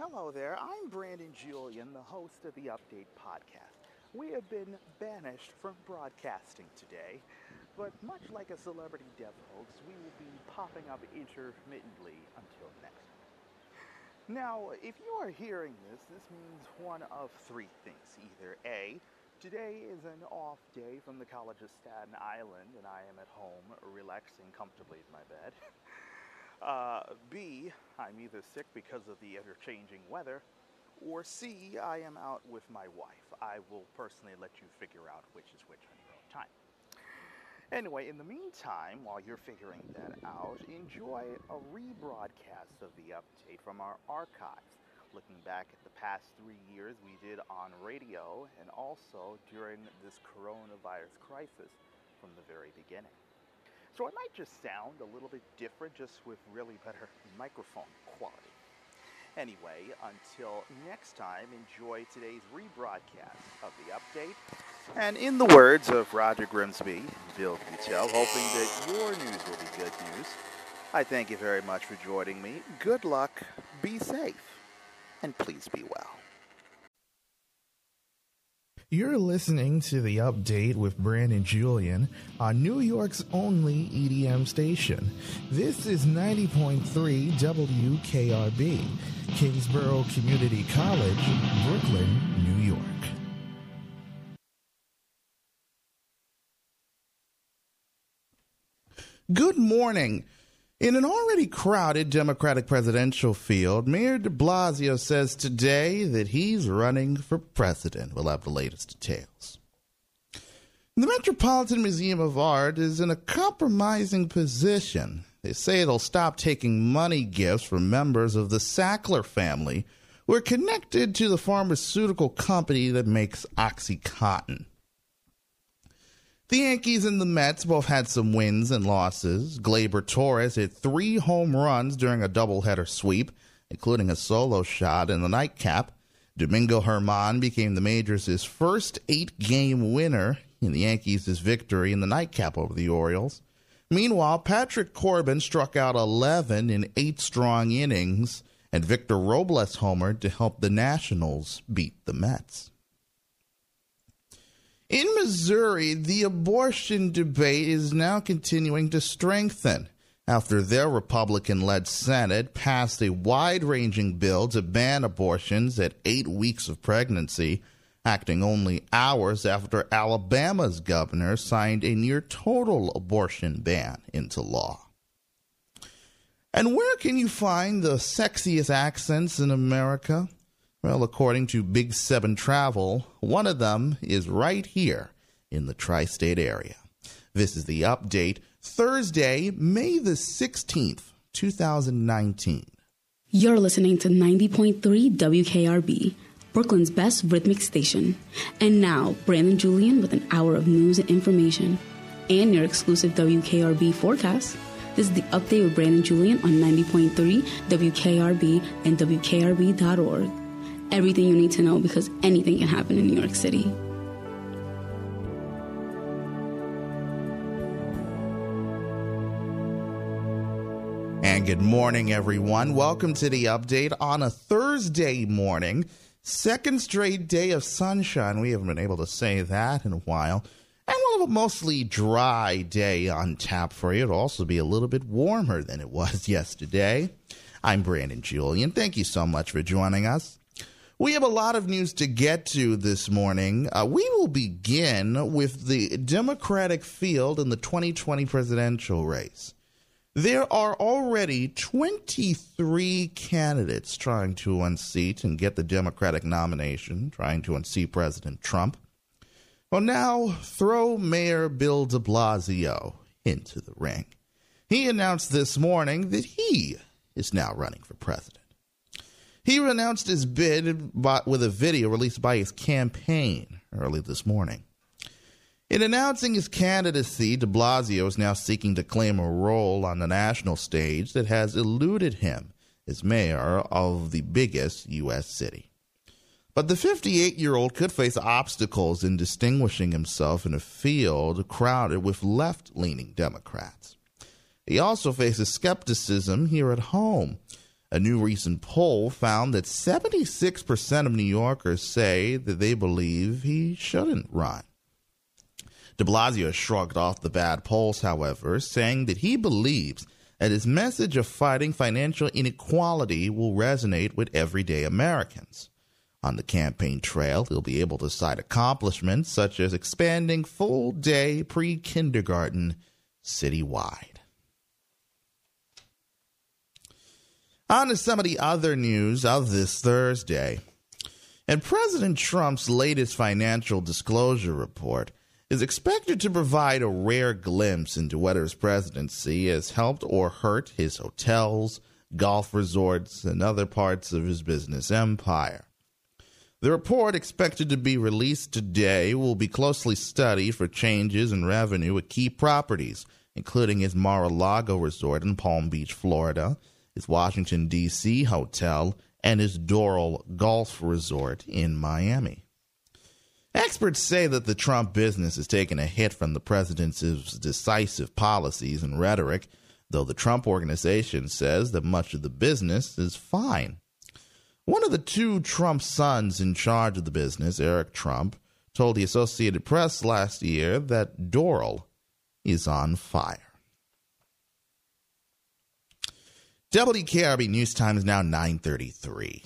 Hello there, I'm Brandon Julien, the host of the Update Podcast. We have been banished from broadcasting today, but much like a celebrity dev hoax, we will be popping up intermittently until next. Now, if you are hearing this, this means one of three things. Either A, today is an off day from the College of Staten Island and I am at home relaxing comfortably in my bed. Uh, B, I'm either sick because of the ever changing weather, or C, I am out with my wife. I will personally let you figure out which is which on your own time. Anyway, in the meantime, while you're figuring that out, enjoy a rebroadcast of the update from our archives, looking back at the past three years we did on radio and also during this coronavirus crisis from the very beginning. So it might just sound a little bit different, just with really better microphone quality. Anyway, until next time, enjoy today's rebroadcast of the update. And in the words of Roger Grimsby, Bill Beutel, hoping that your news will be good news, I thank you very much for joining me. Good luck, be safe, and please be well. You're listening to the update with Brandon Julien on New York's only EDM station. This is 90.3 WKRB, Kingsborough Community College, Brooklyn, New York. Good morning. In an already crowded Democratic presidential field, Mayor de Blasio says today that he's running for president. We'll have the latest details. The Metropolitan Museum of Art is in a compromising position. They say they'll stop taking money gifts from members of the Sackler family who are connected to the pharmaceutical company that makes Oxycontin. The Yankees and the Mets both had some wins and losses. Gleyber Torres hit three home runs during a doubleheader sweep, including a solo shot in the nightcap. Domingo German became the Majors' first eight game winner in the Yankees' victory in the nightcap over the Orioles. Meanwhile, Patrick Corbin struck out 11 in eight strong innings, and Victor Robles homered to help the Nationals beat the Mets. In Missouri, the abortion debate is now continuing to strengthen after their Republican led Senate passed a wide ranging bill to ban abortions at eight weeks of pregnancy, acting only hours after Alabama's governor signed a near total abortion ban into law. And where can you find the sexiest accents in America? Well, according to Big Seven Travel, one of them is right here in the tri state area. This is the update Thursday, May the 16th, 2019. You're listening to 90.3 WKRB, Brooklyn's best rhythmic station. And now, Brandon Julien with an hour of news and information and your exclusive WKRB forecast. This is the update with Brandon Julien on 90.3 WKRB and WKRB.org everything you need to know because anything can happen in New York City. And good morning, everyone. Welcome to the update on a Thursday morning. Second straight day of sunshine. We haven't been able to say that in a while. And we'll have a mostly dry day on tap for you. It'll also be a little bit warmer than it was yesterday. I'm Brandon Julien. Thank you so much for joining us. We have a lot of news to get to this morning. Uh, we will begin with the Democratic field in the 2020 presidential race. There are already 23 candidates trying to unseat and get the Democratic nomination, trying to unseat President Trump. Well, now throw Mayor Bill de Blasio into the ring. He announced this morning that he is now running for president. He announced his bid by, with a video released by his campaign early this morning. In announcing his candidacy, de Blasio is now seeking to claim a role on the national stage that has eluded him as mayor of the biggest U.S. city. But the 58 year old could face obstacles in distinguishing himself in a field crowded with left leaning Democrats. He also faces skepticism here at home A new recent poll found that 76% of New Yorkers say that they believe he shouldn't run. De Blasio shrugged off the bad polls, however, saying that he believes that his message of fighting financial inequality will resonate with everyday Americans. On the campaign trail, he'll be able to cite accomplishments such as expanding full day pre kindergarten citywide. On to some of the other news of this Thursday. And President Trump's latest financial disclosure report is expected to provide a rare glimpse into whether his presidency has helped or hurt his hotels, golf resorts, and other parts of his business empire. The report, expected to be released today, will be closely studied for changes in revenue at key properties, including his Mar a Lago resort in Palm Beach, Florida, his Washington, D.C. hotel, and his Doral Golf Resort in Miami. Experts say that the Trump business has taken a hit from the president's decisive policies and rhetoric, though the Trump organization says that much of the business is fine. One of the two Trump sons in charge of the business, Eric Trump, told the Associated Press last year that Doral is on fire. WKRB News Time is now 933.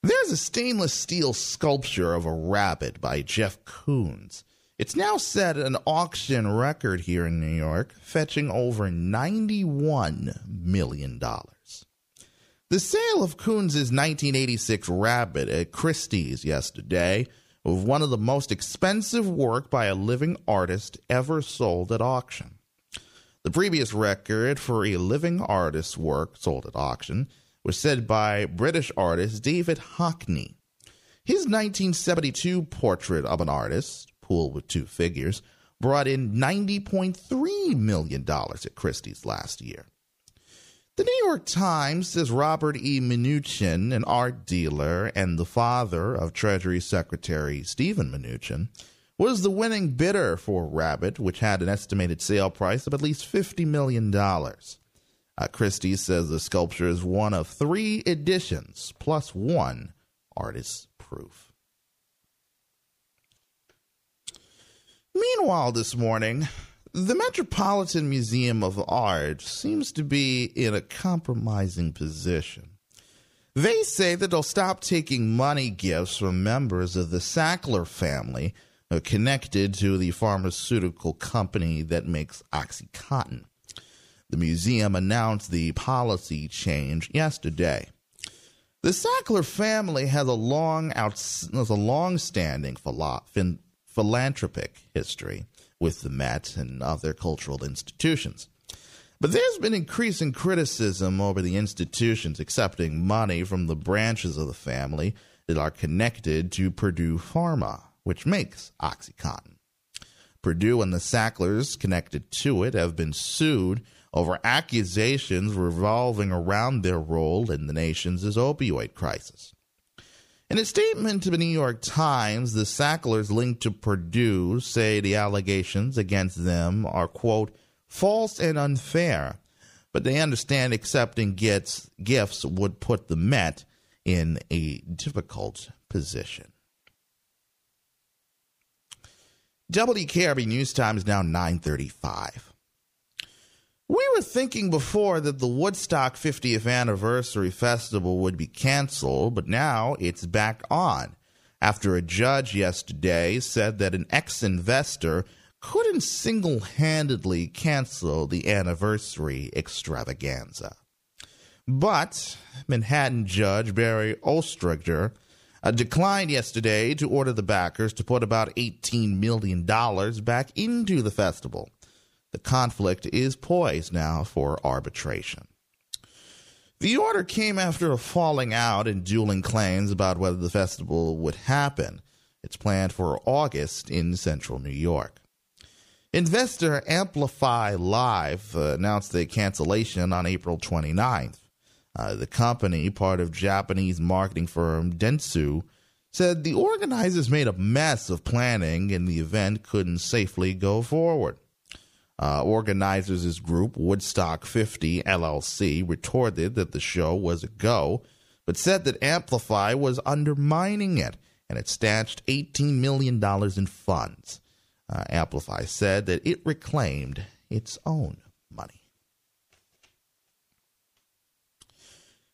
There's a stainless steel sculpture of a rabbit by Jeff Koons. It's now set an auction record here in New York, fetching over $91 million. The sale of Koons' 1986 rabbit at Christie's yesterday was one of the most expensive work by a living artist ever sold at auction. The previous record for a living artist's work sold at auction was set by British artist David Hockney. His 1972 portrait of an artist, Pool with Two Figures, brought in $90.3 million at Christie's last year. The New York Times says Robert E. Mnuchin, an art dealer and the father of Treasury Secretary Stephen Mnuchin, was the winning bidder for Rabbit, which had an estimated sale price of at least $50 million. Uh, Christie says the sculpture is one of three editions, plus one artist's proof. Meanwhile, this morning, the Metropolitan Museum of Art seems to be in a compromising position. They say that they'll stop taking money gifts from members of the Sackler family Uh, connected to the pharmaceutical company that makes Oxycontin. The museum announced the policy change yesterday. The Sackler family has a long, has a long-standing philanthropic history with the Met and other cultural institutions. But there's been increasing criticism over the institutions accepting money from the branches of the family that are connected to Purdue Pharma which makes OxyContin. Purdue and the Sacklers connected to it have been sued over accusations revolving around their role in the nation's opioid crisis. In a statement to the New York Times, the Sacklers linked to Purdue say the allegations against them are, quote, false and unfair, but they understand accepting gifts, would put the Met in a difficult position. WKRB News Time is now 935. We were thinking before that the Woodstock 50th Anniversary Festival would be canceled, but now it's back on after a judge yesterday said that an ex investor couldn't single handedly cancel the anniversary extravaganza. But Manhattan Judge Barry Ostrager uh, declined yesterday to order the backers to put about $18 million back into the festival. The conflict is poised now for arbitration. The order came after a falling out and dueling claims about whether the festival would happen. It's planned for August in central New York. Investor Amplify Live uh, announced the cancellation on April 29th. Uh, the company, part of Japanese marketing firm Dentsu, said the organizers made a mess of planning and the event couldn't safely go forward. Uh, organizers' group Woodstock 50 LLC retorted that the show was a go, but said that Amplify was undermining it and it snatched $18 million in funds. Uh, Amplify said that it reclaimed its own money.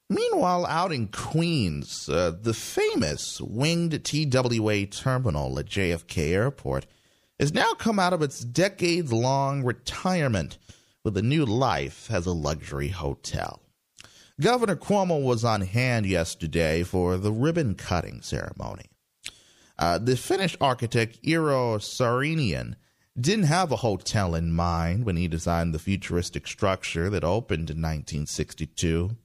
Meanwhile, out in Queens, uh, the famous winged TWA terminal at JFK Airport has now come out of its decades long retirement with a new life as a luxury hotel. Governor Cuomo was on hand yesterday for the ribbon cutting ceremony. Uh, the Finnish architect Eero Saarinen didn't have a hotel in mind when he designed the futuristic structure that opened in 1962.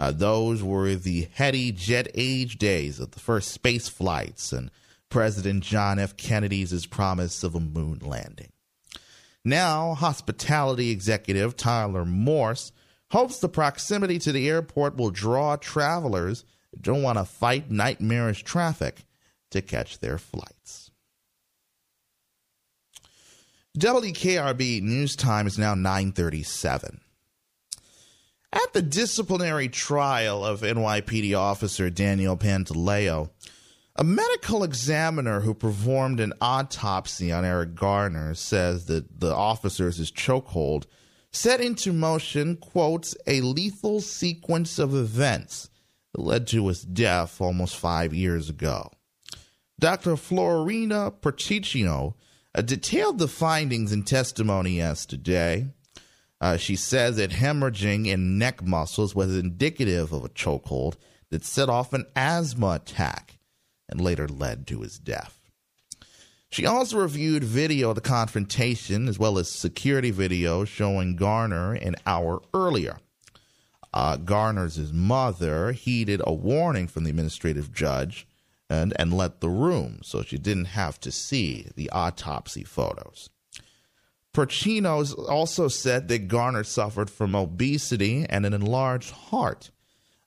Uh, those were the heady jet age days of the first space flights and President John F. Kennedy's promise of a moon landing. Now, hospitality executive Tyler Morse hopes the proximity to the airport will draw travelers who don't want to fight nightmarish traffic to catch their flights. WKRB news time is now 937. At the disciplinary trial of NYPD officer Daniel Pantaleo, a medical examiner who performed an autopsy on Eric Garner says that the officer's chokehold set into motion, quotes, a lethal sequence of events that led to his death almost five years ago. Dr. Floriana Persechino uh, detailed the findings in testimony yesterday. Uh, she says that hemorrhaging in neck muscles was indicative of a chokehold that set off an asthma attack and later led to his death. She also reviewed video of the confrontation as well as security video showing Garner an hour earlier. Uh, Garner's mother heeded a warning from the administrative judge and, and left the room so she didn't have to see the autopsy photos. Persechino also said that Garner suffered from obesity and an enlarged heart,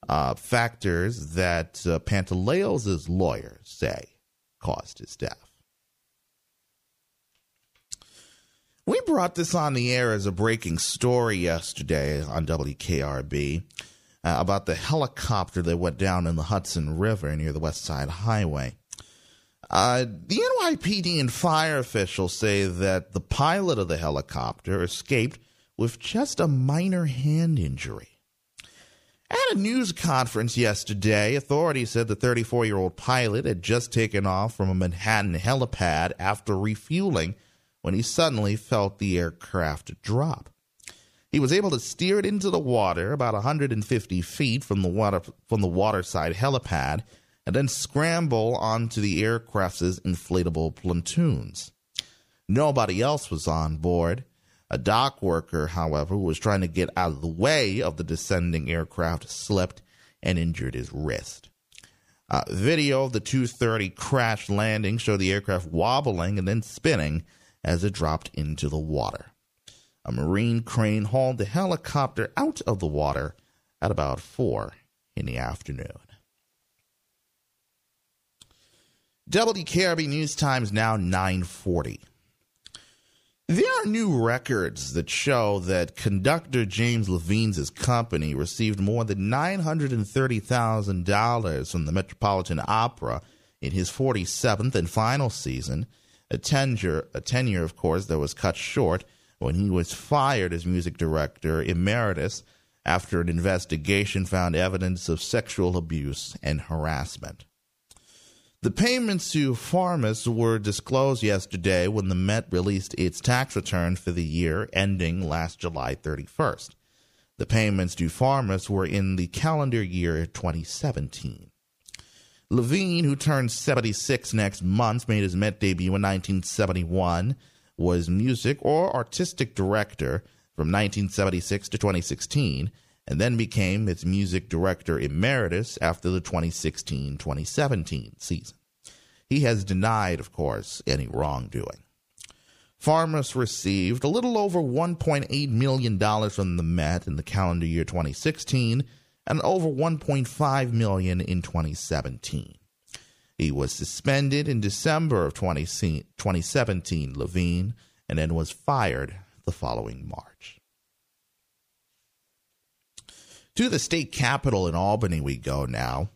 uh, factors that uh, Pantaleos' lawyers say caused his death. We brought this on the air as a breaking story yesterday on WKRB uh, about the helicopter that went down in the Hudson River near the West Side Highway. Uh, the NYPD and fire officials say that the pilot of the helicopter escaped with just a minor hand injury. At a news conference yesterday, authorities said the 34 year old pilot had just taken off from a Manhattan helipad after refueling when he suddenly felt the aircraft drop. He was able to steer it into the water about 150 feet from the water from the waterside helipad and then scramble onto the aircraft's inflatable pontoons. Nobody else was on board. A dock worker, however, who was trying to get out of the way of the descending aircraft slipped and injured his wrist. Video of the 230 crash landing showed the aircraft wobbling and then spinning as it dropped into the water. A marine crane hauled the helicopter out of the water at about 4 in the afternoon. WKRB News Times now 940. There are new records that show that conductor James Levine's company received more than $930,000 from the Metropolitan Opera in his 47th and final season, a tenure, a tenure, of course, that was cut short when he was fired as music director emeritus after an investigation found evidence of sexual abuse and harassment. The payments to Farmus were disclosed yesterday when the Met released its tax return for the year ending last July 31st. The payments to Farmus were in the calendar year 2017. Levine, who turns 76 next month, made his Met debut in 1971 was music or artistic director from 1976 to 2016, and then became its music director emeritus after the 2016 2017 season. He has denied, of course, any wrongdoing. Farmus received a little over $1.8 million from the Met in the calendar year 2016 and over 1.5 million in 2017. He was suspended in December of 20, 2017, Levine, and then was fired the following March. To the state capitol in Albany we go now,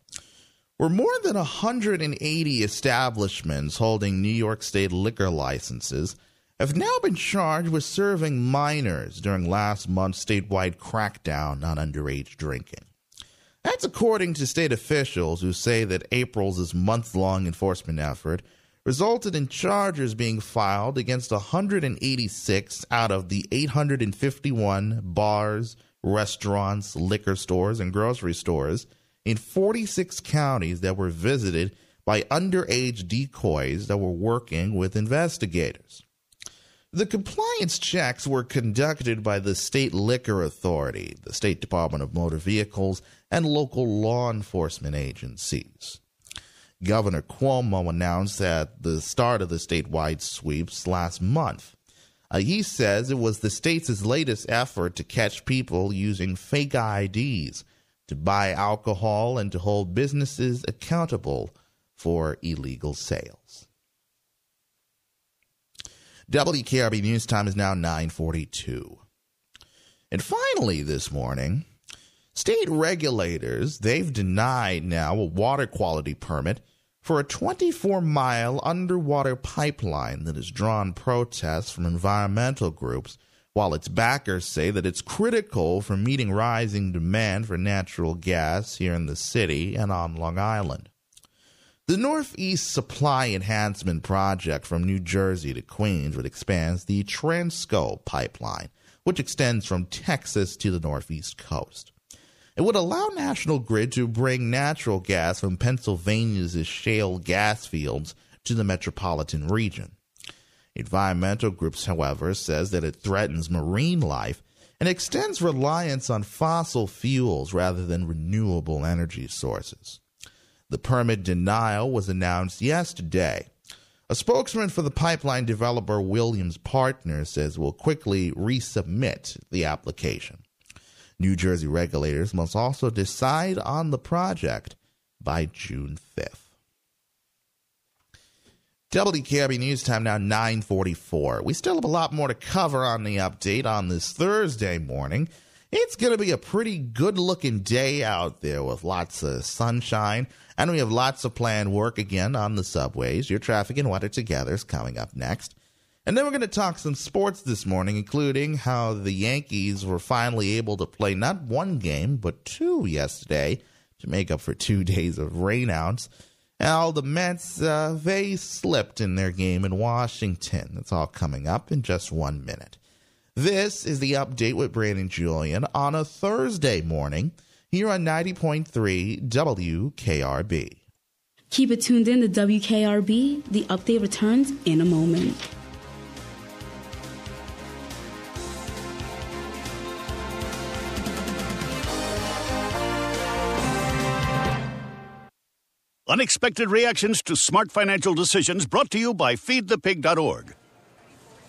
where more than 180 establishments holding New York State liquor licenses have now been charged with serving minors during last month's statewide crackdown on underage drinking. That's according to state officials who say that April's month long enforcement effort resulted in charges being filed against 186 out of the 851 bars, restaurants, liquor stores, and grocery stores in 46 counties that were visited by underage decoys that were working with investigators. The compliance checks were conducted by the State Liquor Authority, the State Department of Motor Vehicles, and local law enforcement agencies. Governor Cuomo announced at the start of the statewide sweeps last month. Uh, he says it was the state's latest effort to catch people using fake IDs to buy alcohol and to hold businesses accountable for illegal sales. WKRB News Time is now 942. And finally this morning, State regulators, they've denied now a water quality permit for a 24 mile underwater pipeline that has drawn protests from environmental groups, while its backers say that it's critical for meeting rising demand for natural gas here in the city and on Long Island. The Northeast Supply Enhancement Project from New Jersey to Queens would expand the Transco pipeline, which extends from Texas to the Northeast coast. It would allow National Grid to bring natural gas from Pennsylvania's shale gas fields to the metropolitan region. Environmental groups, however, says that it threatens marine life and extends reliance on fossil fuels rather than renewable energy sources. The permit denial was announced yesterday. A spokesman for the pipeline developer Williams Partners says will quickly resubmit the application. New Jersey regulators must also decide on the project by June 5th. WKRB News Time now 944. We still have a lot more to cover on the update on this Thursday morning. It's going to be a pretty good looking day out there with lots of sunshine, and we have lots of planned work again on the subways. Your traffic and weather together is coming up next. And then we're going to talk some sports this morning, including how the Yankees were finally able to play not one game, but two yesterday to make up for two days of rainouts. All the Mets, uh, they slipped in their game in Washington. That's all coming up in just one minute. This is the update with Brandon Julien on a Thursday morning here on 90.3 WKRB. Keep it tuned in to WKRB. The update returns in a moment. Unexpected reactions to smart financial decisions brought to you by feedthepig.org.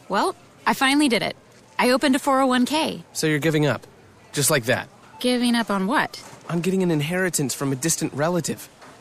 Well, I finally did it. I opened a 401k. So you're giving up? Just like that? Giving up on what? On getting an inheritance from a distant relative.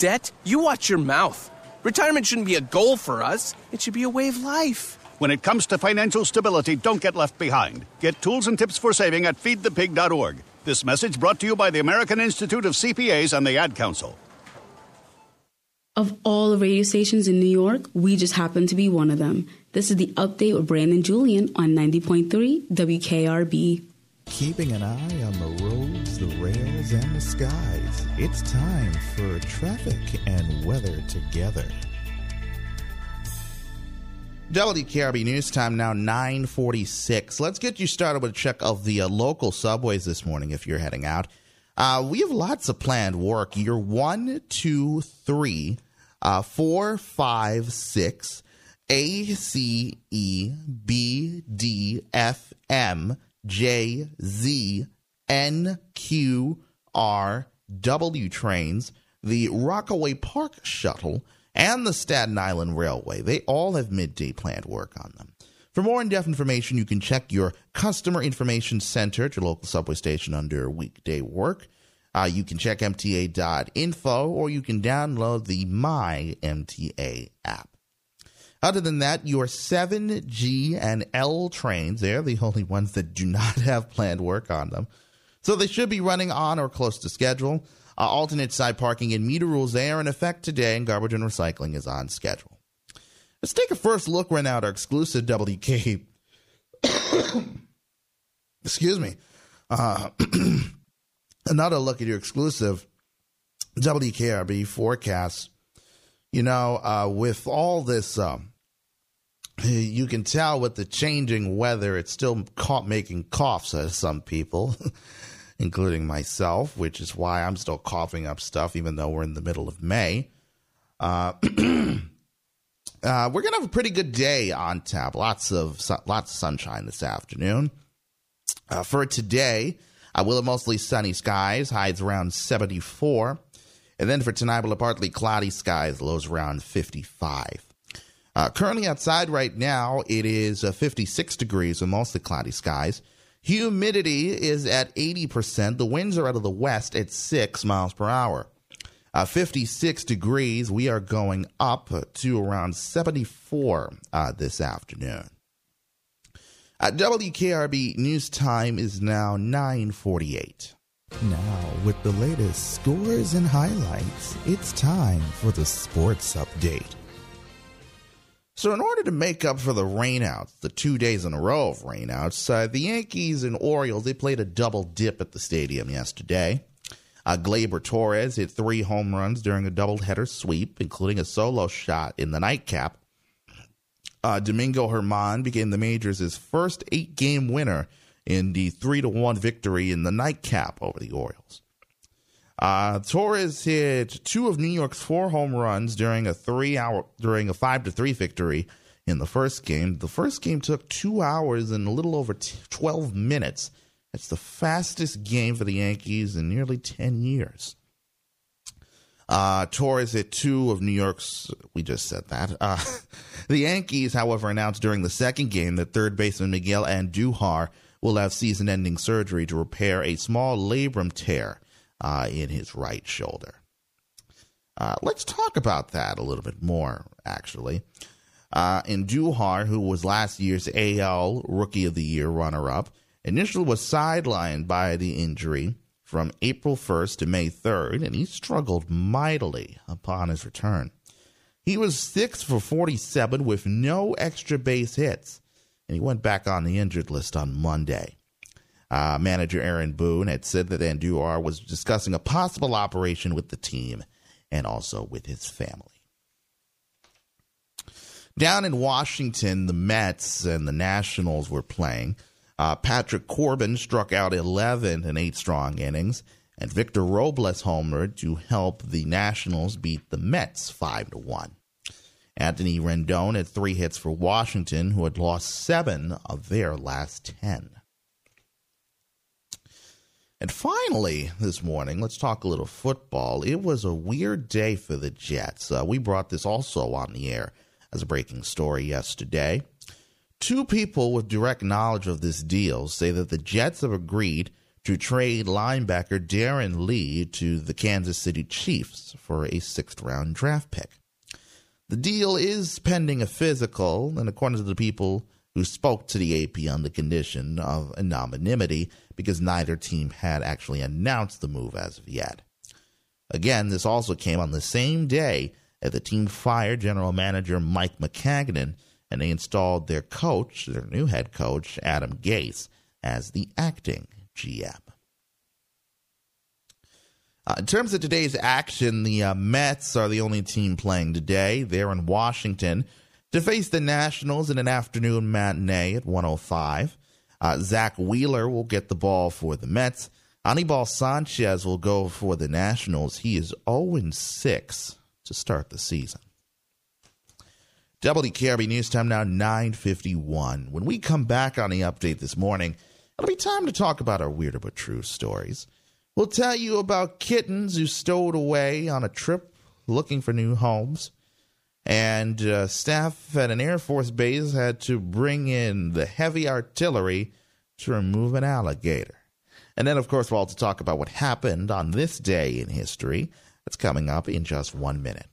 Debt? You watch your mouth. Retirement shouldn't be a goal for us, it should be a way of life. When it comes to financial stability, don't get left behind. Get tools and tips for saving at feedthepig.org. This message brought to you by the American Institute of CPAs and the Ad Council. Of all the radio stations in New York, we just happen to be one of them. This is the update with Brandon Julien on 90.3 WKRB. Keeping an eye on the roads, the rails, and the skies. It's time for traffic and weather together. WKRB News Time now 946. Let's get you started with a check of the uh, local subways this morning if you're heading out. Uh, we have lots of planned work. You're one, two, three, uh, four, five, six, A, C, E, B, D, F, M, J, Z, N, Q, R, W trains, the Rockaway Park shuttle, and the Staten Island Railway. They all have midday planned work on them. For more in depth information, you can check your Customer Information Center at your local subway station under weekday work. Uh, you can check MTA.info or you can download the My MTA app. Other than that, your 7G and L trains, they're the only ones that do not have planned work on them. So they should be running on or close to schedule. Uh, alternate side parking and meter rules, they are in effect today, and garbage and recycling is on schedule. Let's take a first look right now at our exclusive WK. Excuse me. Uh, another look at your exclusive WKRB forecast. You know, uh, with all this, um, you can tell with the changing weather, it's still making coughs at some people, including myself, which is why I'm still coughing up stuff, even though we're in the middle of May. Uh, uh, we're gonna have a pretty good day on tap. Lots of lots of sunshine this afternoon. Uh, for today, uh, will have mostly sunny skies, highs around 74. And then for tonight, we'll have partly cloudy skies, lows around 55. Uh, currently outside right now, it is uh, 56 degrees with mostly cloudy skies. Humidity is at 80%. The winds are out of the west at 6 miles per hour. Uh, 56 degrees. We are going up to around 74 uh, this afternoon. At WKRB news time is now 948. Now, with the latest scores and highlights, it's time for the sports update. So, in order to make up for the rainouts, the two days in a row of rainouts, uh, the Yankees and Orioles they played a double dip at the stadium yesterday. Uh, Gleyber Torres hit three home runs during a doubleheader sweep, including a solo shot in the nightcap. Uh, Domingo German became the majors' first eight game winner in the 3 to 1 victory in the nightcap over the Orioles. Uh, Torres hit two of New York's four home runs during a three hour during a five to three victory in the first game. The first game took two hours and a little over t- twelve minutes. It's the fastest game for the Yankees in nearly ten years. Uh, Torres hit two of New York's. We just said that. Uh, the Yankees, however, announced during the second game that third baseman Miguel Andujar will have season-ending surgery to repair a small labrum tear uh, in his right shoulder. Uh, let's talk about that a little bit more, actually. Uh, Andujar, who was last year's AL Rookie of the Year runner-up, initially was sidelined by the injury from April 1st to May 3rd, and he struggled mightily upon his return. He was 6 for 47 with no extra base hits, and he went back on the injured list on Monday. Uh, manager Aaron Boone had said that Andujar was discussing a possible operation with the team and also with his family. Down in Washington, the Mets and the Nationals were playing. Uh, Patrick Corbin struck out 11 in eight strong innings, and Victor Robles homered to help the Nationals beat the Mets 5 to 1. Anthony Rendon had three hits for Washington, who had lost seven of their last 10. And finally, this morning, let's talk a little football. It was a weird day for the Jets. Uh, we brought this also on the air as a breaking story yesterday. Two people with direct knowledge of this deal say that the Jets have agreed to trade linebacker Darron Lee to the Kansas City Chiefs for a sixth round draft pick. The deal is pending a physical, and according to the people who spoke to the AP on the condition of anonymity, because neither team had actually announced the move as of yet. Again, this also came on the same day that the team fired general manager Mike Maccagnan and they installed their coach, their new head coach, Adam Gase, as the acting GM. Uh, in terms of today's action, the uh, Mets are the only team playing today. They're in Washington to face the Nationals in an afternoon matinee at 105. Uh, Zack Wheeler will get the ball for the Mets. Anibal Sanchez will go for the Nationals. He is 0 6 to start the season. WKRB News Time now 951. When we come back on the update this morning, it'll be time to talk about our weirder but true stories. We'll tell you about kittens who stowed away on a trip looking for new homes. And uh, staff at an Air Force base had to bring in the heavy artillery to remove an alligator. And then, of course, we'll also talk about what happened on this day in history. That's coming up in just one minute.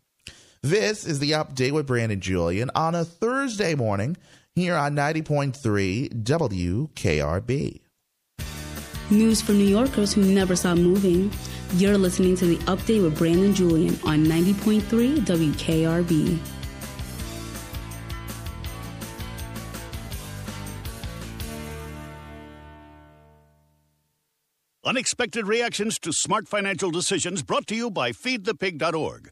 This is the update with Brandon Julien on a Thursday morning here on 90.3 WKRB. News for New Yorkers who never stop moving. You're listening to the update with Brandon Julien on 90.3 WKRB. Unexpected reactions to smart financial decisions brought to you by feedthepig.org.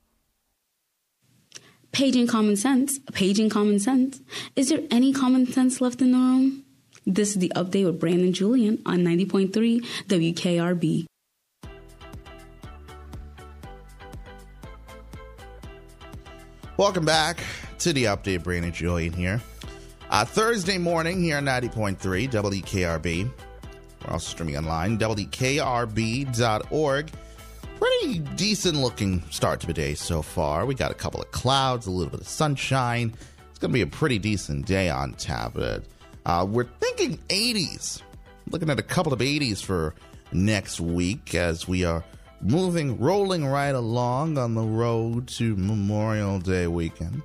Paging common sense. Paging common sense. Is there any common sense left in the room? This is the update with Brandon Julien on 90.3 WKRB. Welcome back to the update. Brandon Julien here. Uh, Thursday morning here on 90.3 WKRB. We're also streaming online, WKRB.org. Pretty decent looking start to the day so far. We got a couple of clouds, a little bit of sunshine. It's going to be a pretty decent day on tap. Uh, we're thinking 80s. Looking at a couple of 80s for next week as we are moving, rolling right along on the road to Memorial Day weekend.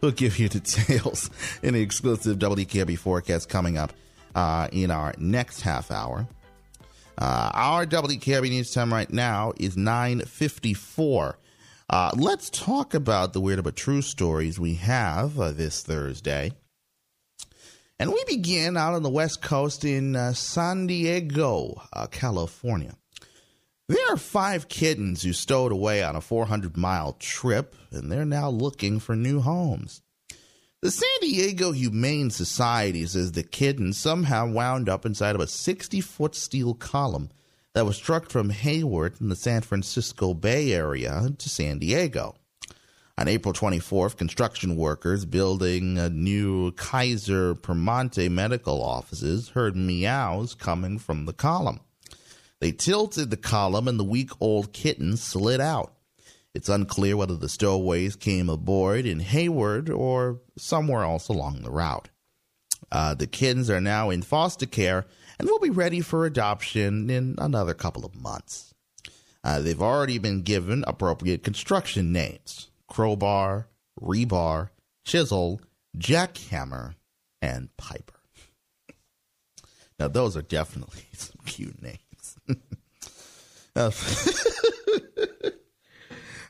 We'll give you details in the exclusive WKB forecast coming up uh, in our next half hour. Uh, our WKRB news time right now is 9.54. Uh, let's talk about the weird but true stories we have uh, this Thursday. And we begin out on the West Coast in uh, San Diego, uh, California. There are five kittens who stowed away on a 400 mile trip, and they're now looking for new homes. The San Diego Humane Society says the kitten somehow wound up inside of a 60 foot steel column that was trucked from Hayward in the San Francisco Bay Area to San Diego. On April 24th, construction workers building a new Kaiser Permanente medical offices heard meows coming from the column. They tilted the column and the week old kitten slid out. It's unclear whether the stowaways came aboard in Hayward or somewhere else along the route. Uh, the kittens are now in foster care and will be ready for adoption in another couple of months. Uh, they've already been given appropriate construction names crowbar, rebar, chisel, jackhammer, and piper. now, those are definitely some cute names. uh,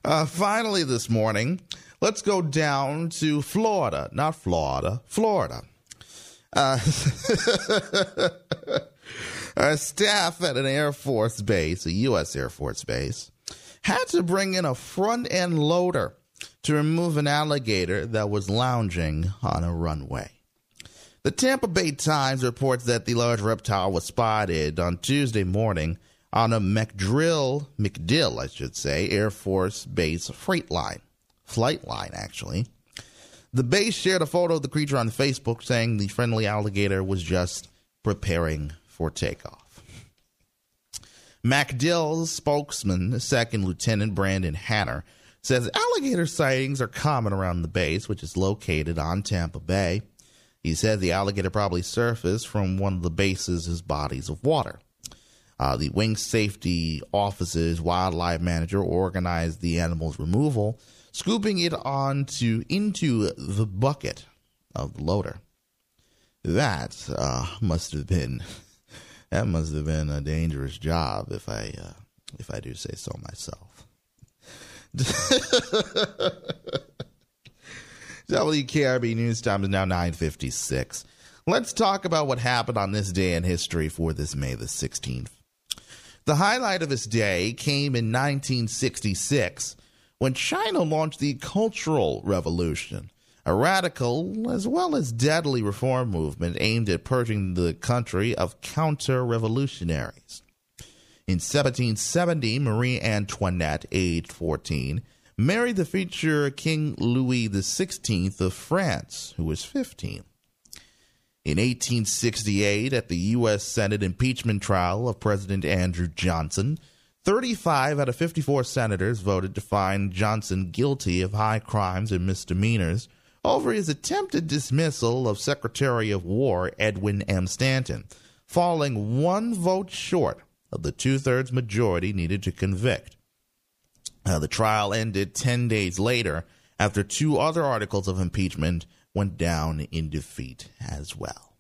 uh, finally, this morning, let's go down to Florida. Not Florida, Florida. Uh, staff at an Air Force base, a U.S. Air Force base, had to bring in a front end loader to remove an alligator that was lounging on a runway. The Tampa Bay Times reports that the large reptile was spotted on Tuesday morning on a McDrill, MacDill, I should say, Air Force Base freight line, flight line, actually. The base shared a photo of the creature on Facebook saying the friendly alligator was just preparing for takeoff. MacDill's spokesman, Second Lieutenant Brandon Hanner, says alligator sightings are common around the base, which is located on Tampa Bay. He said the alligator probably surfaced from one of the base's bodies of water. Uh, the wing safety office's wildlife manager organized the animal's removal, scooping it onto into the bucket of the loader. That uh, must have been that must have been a dangerous job, if I uh, if I do say so myself. WKRB News Time is now 956. Let's talk about what happened on this day in history for this May the 16th. The highlight of his day came in 1966 when China launched the Cultural Revolution, a radical as well as deadly reform movement aimed at purging the country of counter revolutionaries. In 1770, Marie Antoinette, aged 14, married the future King Louis XVI of France, who was 15. In 1868, at the U.S. Senate impeachment trial of President Andrew Johnson, 35 out of 54 senators voted to find Johnson guilty of high crimes and misdemeanors over his attempted dismissal of Secretary of War Edwin M. Stanton, falling one vote short of the two thirds majority needed to convict. Uh, the trial ended 10 days later after two other articles of impeachment went down in defeat as well.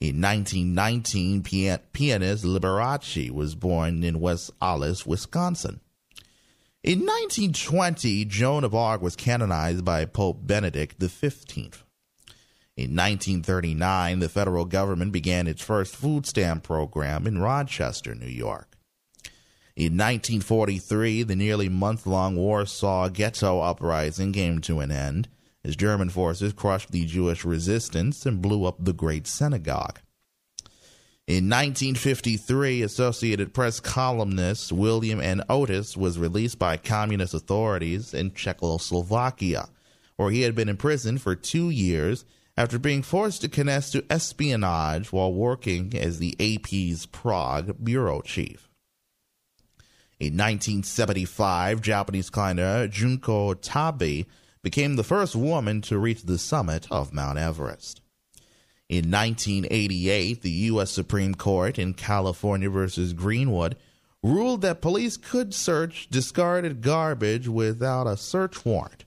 In 1919, pianist Liberace was born in West Allis, Wisconsin. In 1920, Joan of Arc was canonized by Pope Benedict XV. In 1939, the federal government began its first food stamp program in Rochester, New York. In 1943, the nearly month long Warsaw Ghetto Uprising came to an end as German forces crushed the Jewish resistance and blew up the Great Synagogue. In 1953, Associated Press columnist William N. Oatis was released by communist authorities in Czechoslovakia, where he had been imprisoned for two years after being forced to confess to espionage while working as the AP's Prague bureau chief. In 1975, Japanese climber Junko Tabei became the first woman to reach the summit of Mount Everest. In 1988, the U.S. Supreme Court in California versus Greenwood ruled that police could search discarded garbage without a search warrant.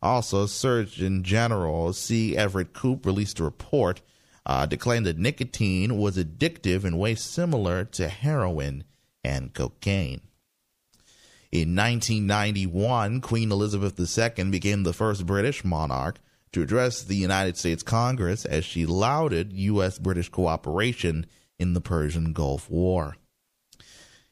Also, Surgeon General C. Everett Koop released a report uh, declaring that nicotine was addictive in ways similar to heroin and cocaine. In 1991, Queen Elizabeth II became the first British monarch to address the United States Congress as she lauded U.S. British cooperation in the Persian Gulf War.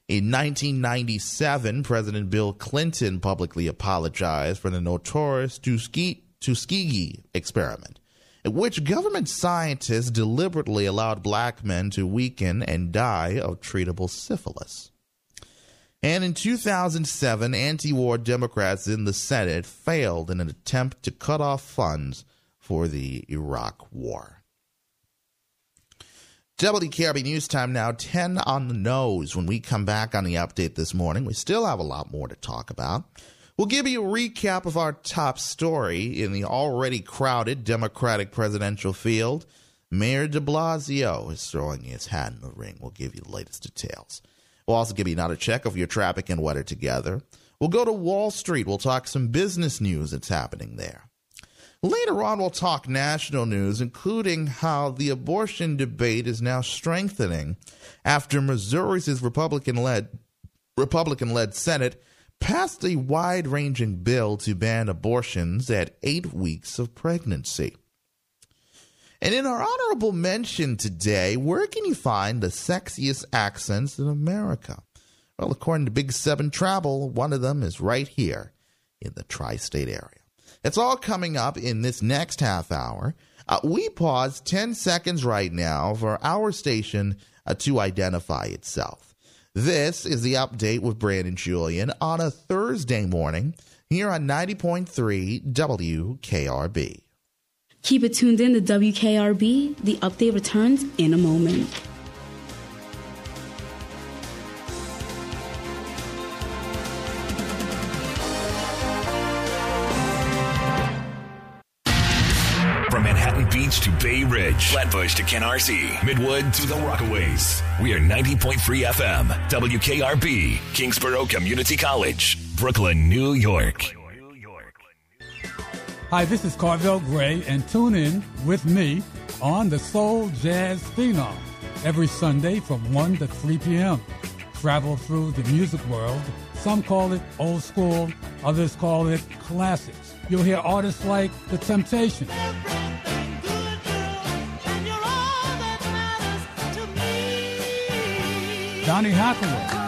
In 1997, President Bill Clinton publicly apologized for the notorious Tuskegee experiment, in which government scientists deliberately allowed black men to weaken and die of treatable syphilis. And in 2007, anti war Democrats in the Senate failed in an attempt to cut off funds for the Iraq War. WKRB News Time now 10 on the nose. When we come back on the update this morning, we still have a lot more to talk about. We'll give you a recap of our top story in the already crowded Democratic presidential field. Mayor de Blasio is throwing his hat in the ring. We'll give you the latest details. Also give you another check of your traffic and weather together. We'll go to Wall Street. We'll talk some business news that's happening there. Later on, we'll talk national news, including how the abortion debate is now strengthening after Missouri's Republican-led Republican-led Senate passed a wide-ranging bill to ban abortions at eight weeks of pregnancy. And in our honorable mention today, where can you find the sexiest accents in America? Well, according to Big Seven Travel, one of them is right here in the tri state area. It's all coming up in this next half hour. Uh, we pause 10 seconds right now for our station uh, to identify itself. This is the update with Brandon Julien on a Thursday morning here on 90.3 WKRB. Keep it tuned in to WKRB. The update returns in a moment. From Manhattan Beach to Bay Ridge, Flatbush to Canarsie, Midwood to the Rockaways. We are 90.3 FM, WKRB, Kingsborough Community College, Brooklyn, New York. Hi, this is Carvel Gray, and tune in with me on the Soul Jazz Phenom every Sunday from 1 to 3 p.m. Travel through the music world. Some call it old school, others call it classics. You'll hear artists like The Temptations. Donny Hathaway.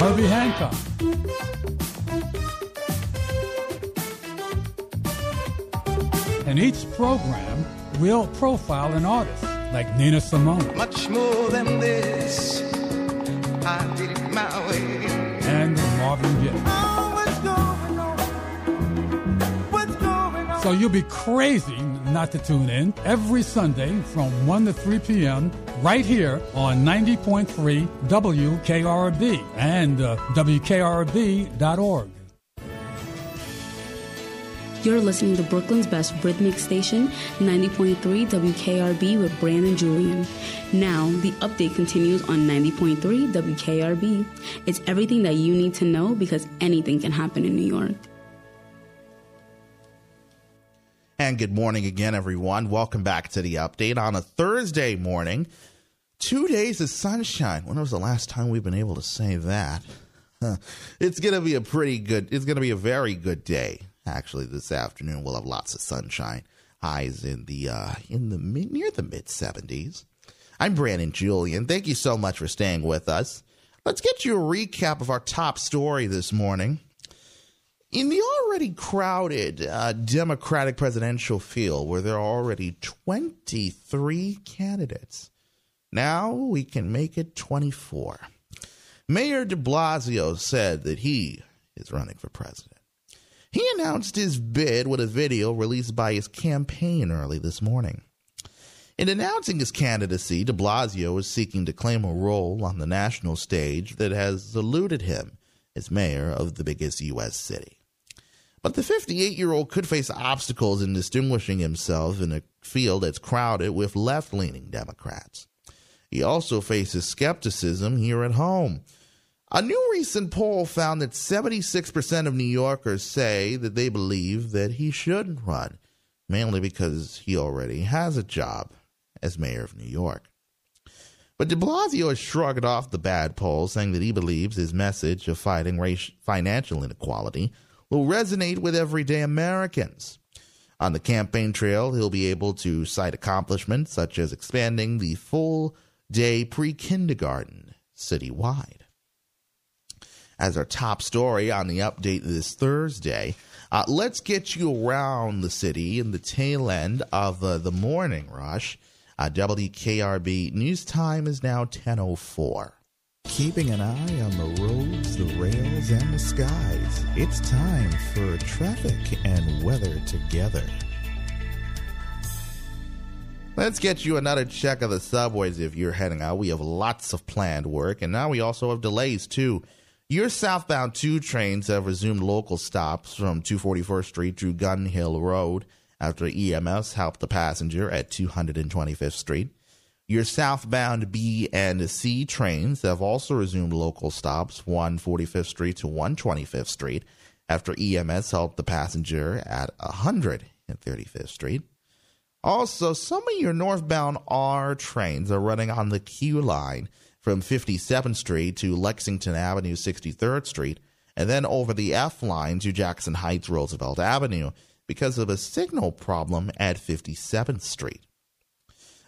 Herbie Hancock. And each program will profile an artist like Nina Simone. Much more than this, I did it my way. And Marvin Gaye. Oh, so you'll be crazy not to tune in every Sunday from 1 to 3 p.m. right here on 90.3 WKRB and uh, WKRB.org. You're listening to Brooklyn's best rhythmic station, 90.3 WKRB with Brandon Julien. Now, the update continues on 90.3 WKRB. It's everything that you need to know because anything can happen in New York. And good morning again, everyone. Welcome back to the update on a Thursday morning. Two days of sunshine. When was the last time we've been able to say that? Huh. It's going to be a pretty good, it's going to be a very good day. Actually, this afternoon we'll have lots of sunshine. Highs in the uh, in the mid, near the mid 70s. I'm Brandon Julien. Thank you so much for staying with us. Let's get you a recap of our top story this morning. In the already crowded uh, Democratic presidential field, where there are already 23 candidates, now we can make it 24. Mayor de Blasio said that he is running for president. He announced his bid with a video released by his campaign early this morning. In announcing his candidacy, de Blasio is seeking to claim a role on the national stage that has eluded him as mayor of the biggest U.S. city. But the 58 year old could face obstacles in distinguishing himself in a field that's crowded with left leaning Democrats. He also faces skepticism here at home a new recent poll found that 76% of New Yorkers say that they believe that he should run, mainly because he already has a job as mayor of New York. But de Blasio shrugged off the bad poll, saying that he believes his message of fighting race, financial inequality will resonate with everyday Americans. On the campaign trail, he'll be able to cite accomplishments such as expanding the full day pre kindergarten citywide as our top story on the update this Thursday. Uh, let's get you around the city in the tail end of uh, the morning rush. Uh, WKRB news time is now 10:04. Keeping an eye on the roads, the rails, and the skies. It's time for traffic and weather together. Let's get you another check of the subways if you're heading out. We have lots of planned work, and now we also have delays too. Your southbound two trains have resumed local stops from 241st Street to Gun Hill Road after EMS helped the passenger at 225th Street. Your southbound B and C trains have also resumed local stops 145th Street to 125th Street after EMS helped the passenger at 135th Street. Also, some of your northbound R trains are running on the Q line from 57th Street to Lexington Avenue, 63rd Street, and then over the F line to Jackson Heights, Roosevelt Avenue because of a signal problem at 57th Street.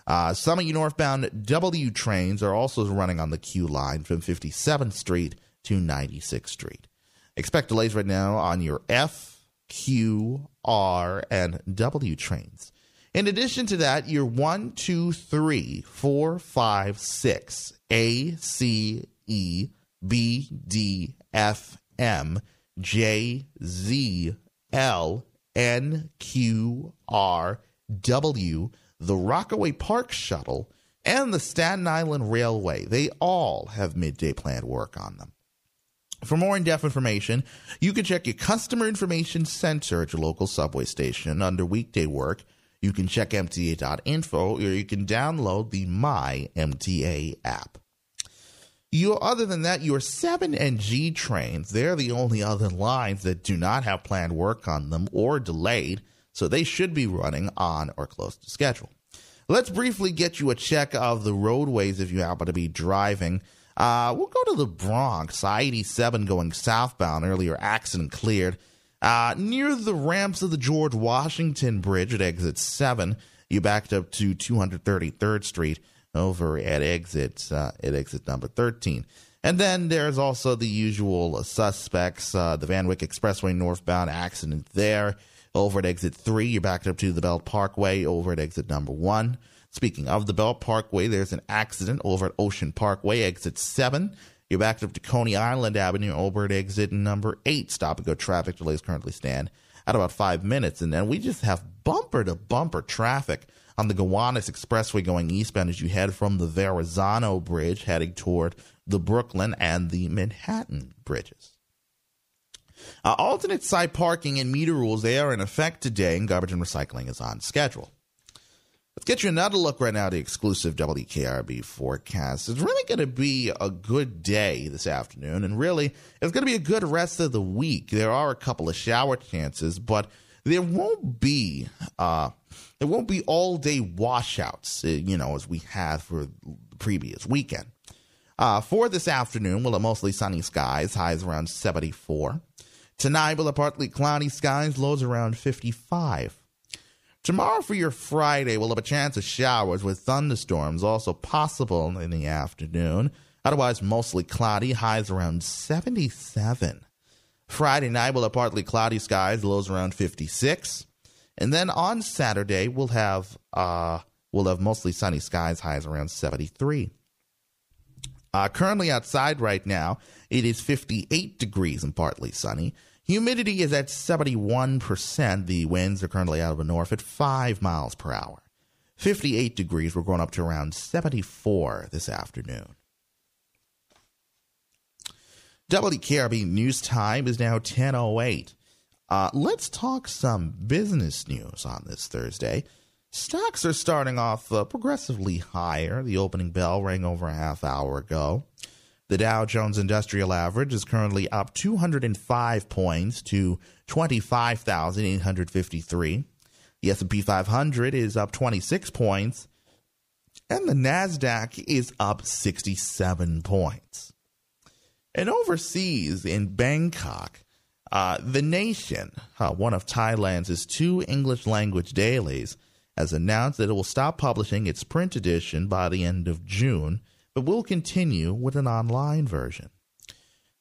Uh, some of you northbound W trains are also running on the Q line from 57th Street to 96th Street. Expect delays right now on your F, Q, R, and W trains. In addition to that, your one, two, three, four, five, six, A, C, E, B, D, F, M, J, Z, L, N, Q, R, W, the Rockaway Park Shuttle, and the Staten Island Railway. They all have midday planned work on them. For more in depth information, you can check your customer information center at your local subway station under weekday work. You can check MTA.info or you can download the My MTA app. You, other than that, your 7 and G trains, they're the only other lines that do not have planned work on them or delayed, so they should be running on or close to schedule. Let's briefly get you a check of the roadways if you happen to be driving. Uh, we'll go to the Bronx, I 87 going southbound, earlier accident cleared. Uh, near the ramps of the George Washington Bridge at exit 7, you backed up to 233rd Street over at exit uh, at exit number 13. And then there's also the usual suspects, uh, the Van Wyck Expressway northbound accident there. Over at exit 3, you're backed up to the Belt Parkway over at exit number 1. Speaking of the Belt Parkway, there's an accident over at Ocean Parkway, exit 7. You're backed up to Coney Island Avenue over at exit number 8. Stop and go traffic delays currently stand at about five minutes. And then we just have bumper to bumper traffic on the Gowanus Expressway going eastbound as you head from the Verrazano Bridge heading toward the Brooklyn and the Manhattan bridges. Uh, alternate site parking and meter rules, they are in effect today, and garbage and recycling is on schedule. Let's get you another look right now at the exclusive WKRB forecast. It's really going to be a good day this afternoon, and really, it's going to be a good rest of the week. There are a couple of shower chances, but there won't be uh, there won't be all day washouts, uh, you know, as we had for the previous weekend. Uh, for this afternoon, we'll have mostly sunny skies, highs around 74. Tonight, we'll have partly cloudy skies, lows around 55. Tomorrow for your Friday, we'll have a chance of showers with thunderstorms also possible in the afternoon. Otherwise, mostly cloudy, highs around 77. Friday night, we'll have partly cloudy skies, lows around 56. And then on Saturday, we'll have uh, we'll have mostly sunny skies, highs around 73. Uh, currently outside right now, it is 58 degrees and partly sunny. Humidity is at 71%. The winds are currently out of the north at 5 miles per hour. 58 degrees. We're going up to around 74 this afternoon. WKRB News Time is now 1008. Uh, let's talk some business news on this Thursday. Stocks are starting off uh, progressively higher. The opening bell rang over a half hour ago. The Dow Jones Industrial Average is currently up 205 points to 25,853. The S&P 500 is up 26 points and the Nasdaq is up 67 points. And overseas in Bangkok, uh, the Nation, uh, one of Thailand's two English language dailies, has announced that it will stop publishing its print edition by the end of June, but will continue with an online version.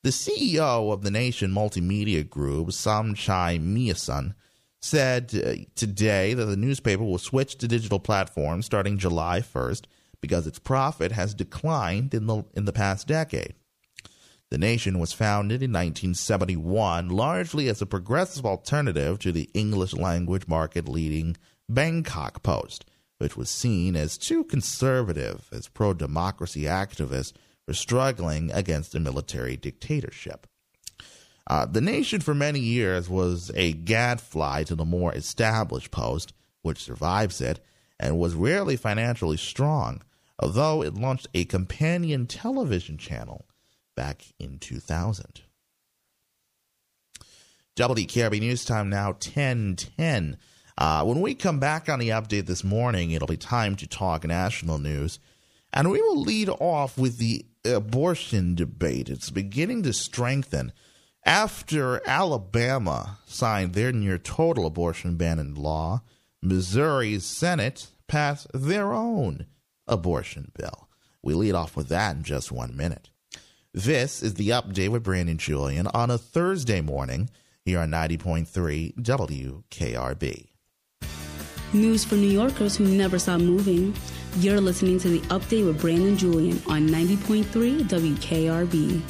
The CEO of the Nation Multimedia Group, Somchai Meesen, said uh, today that the newspaper will switch to digital platforms starting July 1st because its profit has declined in the in the past decade. The nation was founded in 1971 largely as a progressive alternative to the English language market leading Bangkok Post, which was seen as too conservative as pro democracy activists were struggling against a military dictatorship. Uh, the nation for many years was a gadfly to the more established Post, which survives it, and was rarely financially strong, although it launched a companion television channel back in 2000. WKRB News Time now 1010. Uh, when we come back on the update this morning, it'll be time to talk national news. And we will lead off with the abortion debate. It's beginning to strengthen after Alabama signed their near total abortion ban in law. Missouri's Senate passed their own abortion bill. We lead off with that in just one minute. This is the update with Brandon Julien on a Thursday morning here on 90.3 WKRB. News for New Yorkers who never stop moving. You're listening to the update with Brandon Julien on 90.3 WKRB.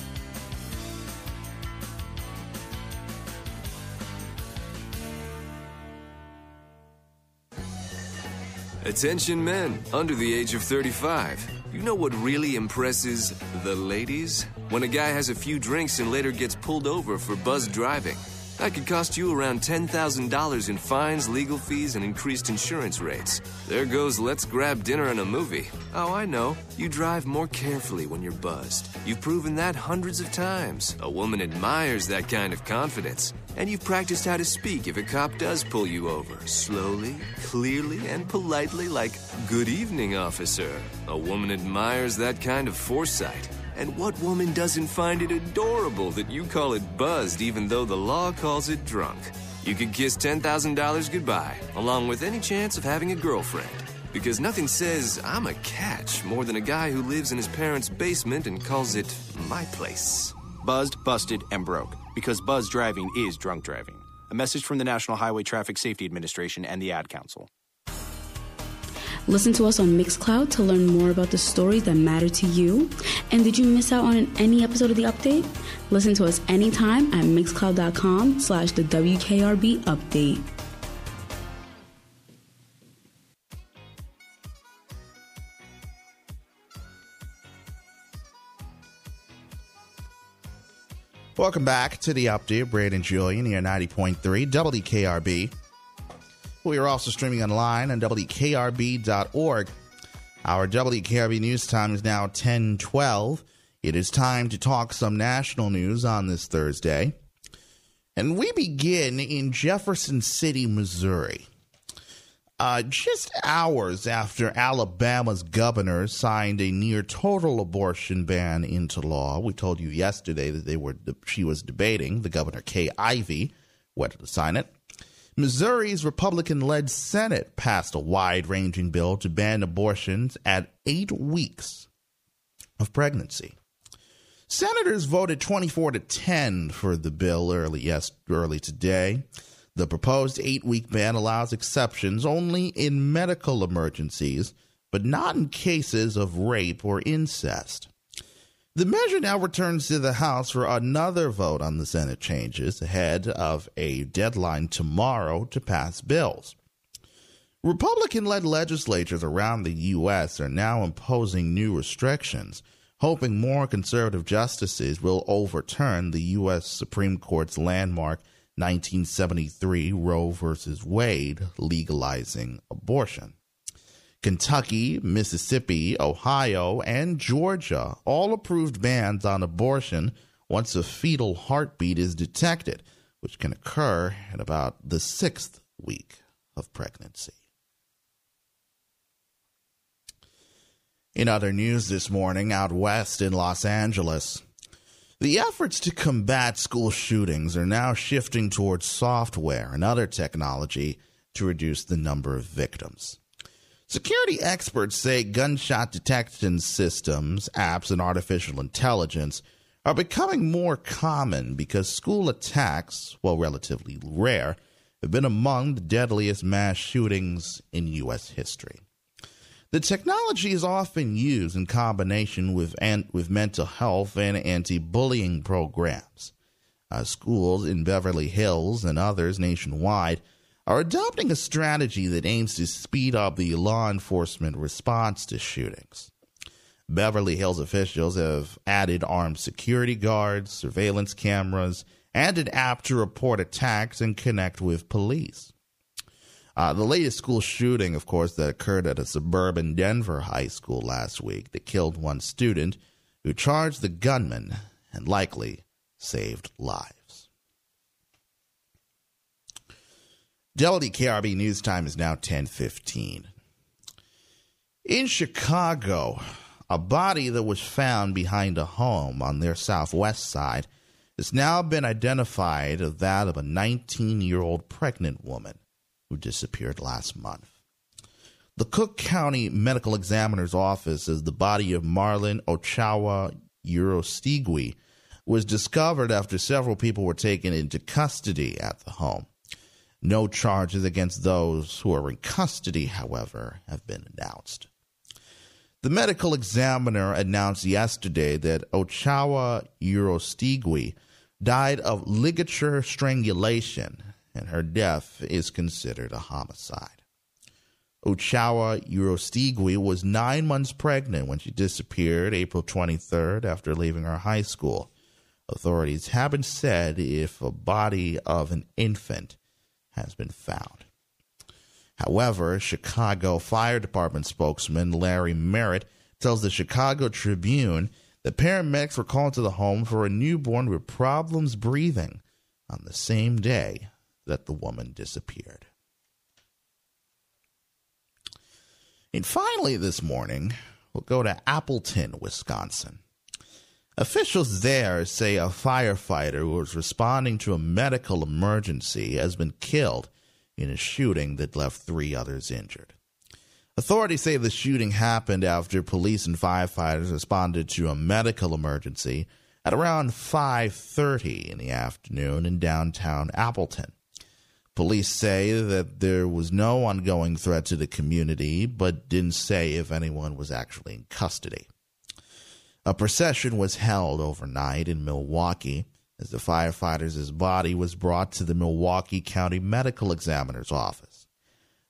Attention men under the age of 35. You know what really impresses the ladies? When a guy has a few drinks and later gets pulled over for buzz driving. That could cost you around $10,000 in fines, legal fees, and increased insurance rates. There goes let's grab dinner and a movie. Oh, I know. You drive more carefully when you're buzzed. You've proven that hundreds of times. A woman admires that kind of confidence. And you've practiced how to speak if a cop does pull you over. Slowly, clearly, and politely, like, Good evening, officer. A woman admires that kind of foresight. And what woman doesn't find it adorable that you call it buzzed even though the law calls it drunk? You could kiss $10,000 goodbye, along with any chance of having a girlfriend. Because nothing says, I'm a catch, more than a guy who lives in his parents' basement and calls it my place. Buzzed, busted, and broke. Because buzz driving is drunk driving. A message from the National Highway Traffic Safety Administration and the Ad Council. Listen to us on Mixcloud to learn more about the stories that matter to you. And did you miss out on any episode of the update? Listen to us anytime at mixcloud.com slash the WKRB update. Welcome back to the update. Brandon Julien here, 90.3 WKRB. We are also streaming online on WKRB.org. Our WKRB news time is now 1012. It is time to talk some national news on this Thursday. And we begin in Jefferson City, Missouri. Uh, just hours after Alabama's governor signed a near total abortion ban into law, we told you yesterday that they were she was debating the governor Kay Ivey whether to sign it. Missouri's Republican led Senate passed a wide ranging bill to ban abortions at eight weeks of pregnancy. Senators voted 24 to 10 for the bill early, yes, early today. The proposed eight week ban allows exceptions only in medical emergencies, but not in cases of rape or incest. The measure now returns to the House for another vote on the Senate changes ahead of a deadline tomorrow to pass bills. Republican led legislatures around the U.S. are now imposing new restrictions, hoping more conservative justices will overturn the U.S. Supreme Court's landmark 1973 Roe v. Wade legalizing abortion. Kentucky, Mississippi, Ohio, and Georgia all approved bans on abortion once a fetal heartbeat is detected, which can occur at about the sixth week of pregnancy. In other news this morning, out west in Los Angeles, the efforts to combat school shootings are now shifting towards software and other technology to reduce the number of victims. Security experts say gunshot detection systems, apps, and artificial intelligence are becoming more common because school attacks, while relatively rare, have been among the deadliest mass shootings in U.S. history. The technology is often used in combination with, an- with mental health and anti bullying programs. Uh, schools in Beverly Hills and others nationwide are adopting a strategy that aims to speed up the law enforcement response to shootings. Beverly Hills officials have added armed security guards, surveillance cameras, and an app to report attacks and connect with police. Uh, the latest school shooting, of course, that occurred at a suburban Denver high school last week that killed one student who charged the gunman and likely saved lives. WKRB News Time is now 1015. In Chicago, a body that was found behind a home on their southwest side has now been identified as that of a 19 year old pregnant woman who disappeared last month. The Cook County Medical Examiner's Office says the body of Marlen Ochoa Uriostegui was discovered after several people were taken into custody at the home. No charges against those who are in custody, however, have been announced. The medical examiner announced yesterday that Ochoa Uriostegui died of ligature strangulation and her death is considered a homicide. Ochoa Uriostegui was nine months pregnant when she disappeared April 23rd after leaving her high school. Authorities haven't said if a body of an infant has been found. However, Chicago Fire Department spokesman Larry Merritt tells the Chicago Tribune that paramedics were called to the home for a newborn with problems breathing on the same day that the woman disappeared. And finally, this morning, we'll go to Appleton, Wisconsin. Officials there say a firefighter who was responding to a medical emergency has been killed in a shooting that left three others injured. Authorities say the shooting happened after police and firefighters responded to a medical emergency at around 5:30 in the afternoon in downtown Appleton. Police say that there was no ongoing threat to the community, but didn't say if anyone was actually in custody. A procession was held overnight in Milwaukee as the firefighter's body was brought to the Milwaukee County Medical Examiner's office.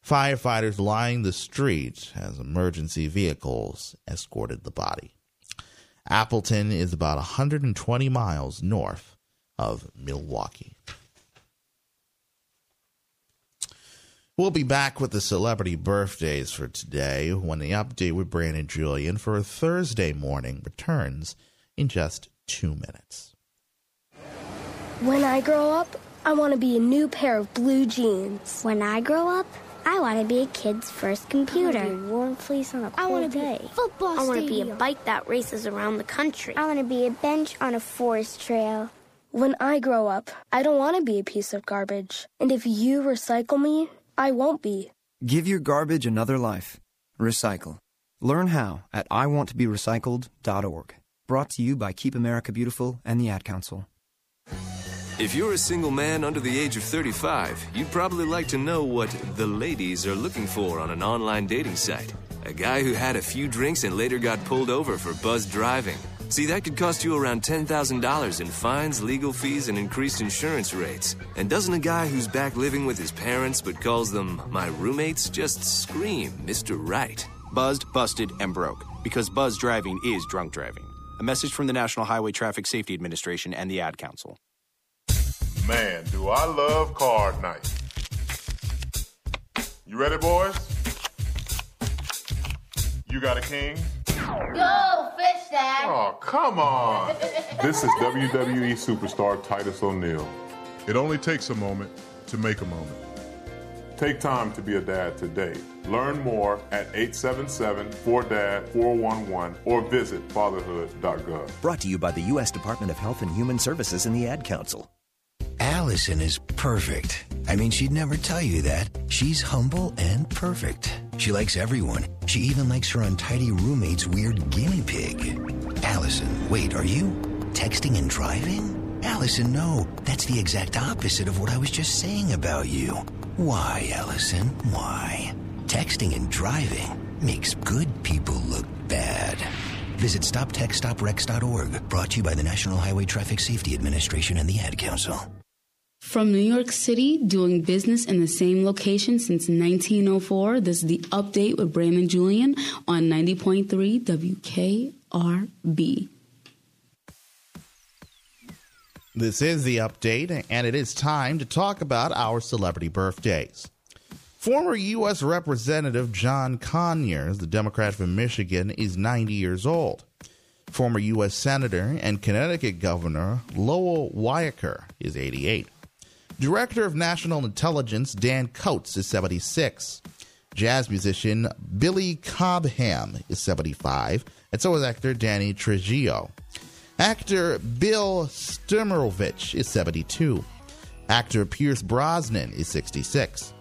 Firefighters lined the streets as emergency vehicles escorted the body. Appleton is about 120 miles north of Milwaukee. We'll be back with the celebrity birthdays for today when the update with Brandon Julien for a Thursday morning returns in just two minutes. When I grow up, I want to be a new pair of blue jeans. When I grow up, I want to be a kid's first computer. I want to be a warm fleece on a cold I want to day. be a football I want to be a bike that races around the country. I want to be a bench on a forest trail. When I grow up, I don't want to be a piece of garbage. And if you recycle me, I won't be. Give your garbage another life. Recycle. Learn how at iwanttoberecycled.org. Brought to you by Keep America Beautiful and the Ad Council. If you're a single man under the age of 35, you'd probably like to know what the ladies are looking for on an online dating site. A guy who had a few drinks and later got pulled over for buzz driving. See, that could cost you around $10,000 in fines, legal fees, and increased insurance rates. And doesn't a guy who's back living with his parents but calls them my roommates just scream Mr. Right? Buzzed, busted, and broke. Because buzz driving is drunk driving. A message from the National Highway Traffic Safety Administration and the Ad Council. Man, do I love card night. You ready, boys? You got a king? Go, fish dad. Oh, come on. this is WWE superstar Titus O'Neil. It only takes a moment to make a moment. Take time to be a dad today. Learn more at 877-4DAD-411 or visit fatherhood.gov. Brought to you by the U.S. Department of Health and Human Services and the Ad Council. Allison is perfect. I mean, she'd never tell you that. She's humble and perfect. She likes everyone. She even likes her untidy roommate's weird guinea pig. Allison, wait, are you texting and driving? Allison, no. That's the exact opposite of what I was just saying about you. Why, Allison? Why? Texting and driving makes good people look bad. Visit StopTextsStopWrecks.org. Brought to you by the National Highway Traffic Safety Administration and the Ad Council. From New York City, doing business in the same location since 1904, this is the update with Brandon Julien on 90.3 WKRB. This is the update, and it is time to talk about our celebrity birthdays. Former U.S. Representative John Conyers, the Democrat from Michigan, is 90 years old. Former U.S. Senator and Connecticut Governor Lowell Weicker is 88. Director of National Intelligence Dan Coats is 76. Jazz musician Billy Cobham is 75, and so is actor Danny Trujillo. Actor Bill Smitrovich is 72. Actor Pierce Brosnan is 66.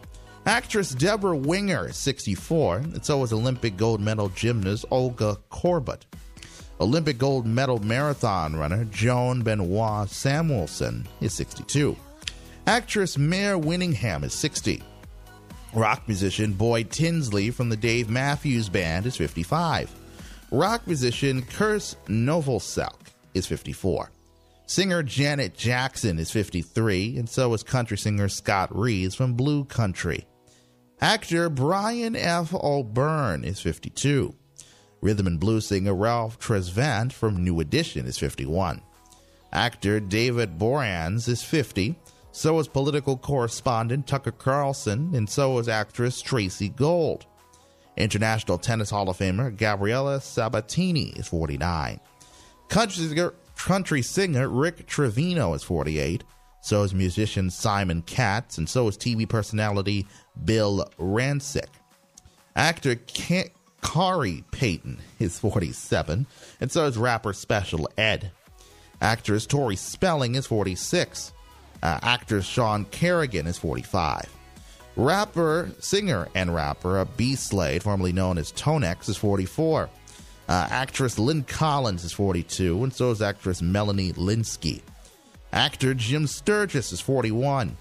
Actress Debra Winger is 64, and so is Olympic gold medal gymnast Olga Korbut. Olympic gold medal marathon runner Joan Benoit Samuelson is 62. Actress Mare Winningham is 60. Rock musician Boyd Tinsley from the Dave Matthews Band is 55. Rock musician Krist Novoselic is 54. Singer Janet Jackson is 53, and so is country singer Scott Reeves from Blue County. Actor Brian F. O'Byrne is 52. Rhythm and blues singer Ralph Tresvant from New Edition is 51. Actor David Boreanaz is 50. So is political correspondent Tucker Carlson, and so is actress Tracey Gold. International Tennis Hall of Famer Gabriela Sabatini is 49. Country singer, country singer Rick Trevino is 48. So is musician Simon Katz, and so is TV personality Bill Rancic. Actor K- Khary Payton is 47, and so is rapper Special Ed. Actress Tori Spelling is 46. Uh, actor Sean Carrigan is 45. Rapper, singer, and rapper B Slade, formerly known as Tonex, is 44. Uh, actress Lynn Collins is 42, and so is actress Melanie Lynskey. Actor Jim Sturgess is 41.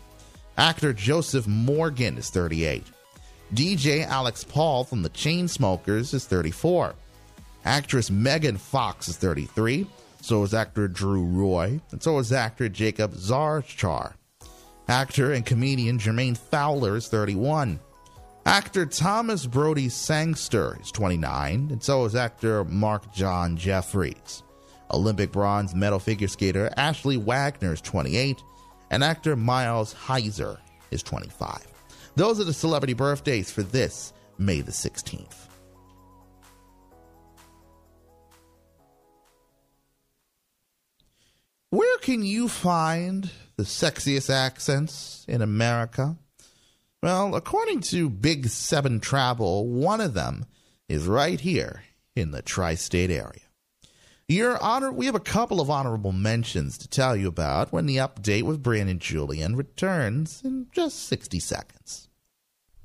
Actor Joseph Morgan is 38. DJ Alex Pall from the Chainsmokers is 34. Actress Megan Fox is 33. So is actor Drew Roy, and so is actor Jacob Zachar. Actor and comedian Jermaine Fowler is 31. Actor Thomas Brodie Sangster is 29, and so is actor Marc John Jefferies. Olympic bronze medal figure skater Ashley Wagner is 28, and actor Miles Heizer is 25. Those are the celebrity birthdays for this May the 16th. Where can you find the sexiest accents in America? Well, according to Big Seven Travel, one of them is right here in the tri state area. Your honor, we have a couple of honorable mentions to tell you about when the update with Brandon Julien returns in just 60 seconds.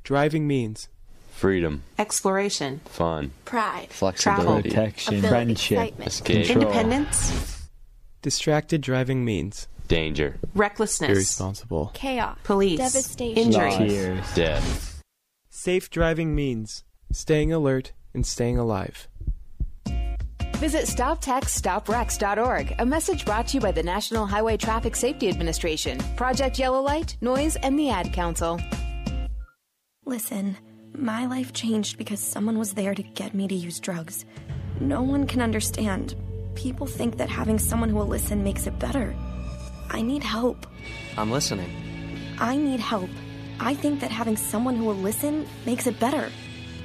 Driving means freedom, exploration, fun, pride, flexibility, travel, protection, ability, friendship, excitement, escape, independence, distracted driving means danger, recklessness, irresponsible, chaos, police, devastation, injury, tears, death. Safe driving means staying alert and staying alive. Visit StopTextsStopWrecks.org. A message brought to you by the National Highway Traffic Safety Administration, Project Yellow Light, Noise, and the Ad Council. Listen, my life changed because someone was there to get me to use drugs. No one can understand. People think that having someone who will listen makes it better. I need help. I'm listening. I need help. I think that having someone who will listen makes it better.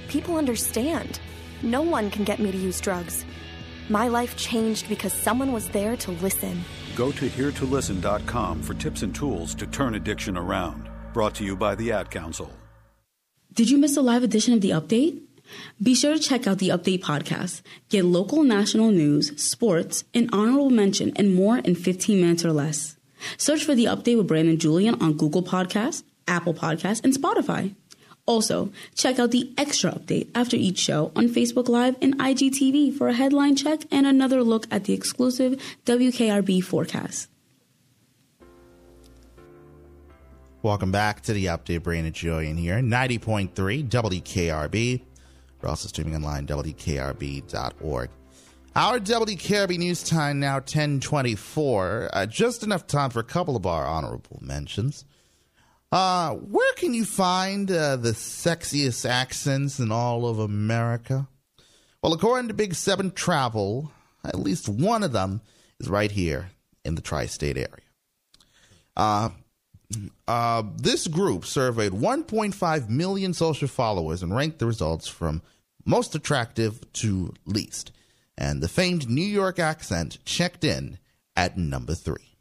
People understand. No one can get me to use drugs. My life changed because someone was there to listen. Go to heretolisten.com for tips and tools to turn addiction around. Brought to you by the Ad Council. Did you miss a live edition of The Update? Be sure to check out the Update podcast. Get local national news, sports, an honorable mention, and more in 15 minutes or less. Search for The Update with Brandon Julien on Google Podcasts, Apple Podcasts, and Spotify. Also, check out the extra update after each show on Facebook Live and IGTV for a headline check and another look at the exclusive WKRB forecast. Welcome back to the update. Brandon Julien here, 90.3 WKRB. We're also streaming online, WKRB.org. Our WKRB news time now 1024. Uh, just enough time for a couple of our honorable mentions. Uh, where can you find uh, the sexiest accents in all of America? Well, according to Big Seven Travel, at least one of them is right here in the tri state area. Uh, uh, this group surveyed 1.5 million social followers and ranked the results from most attractive to least. And the famed New York accent checked in at number three.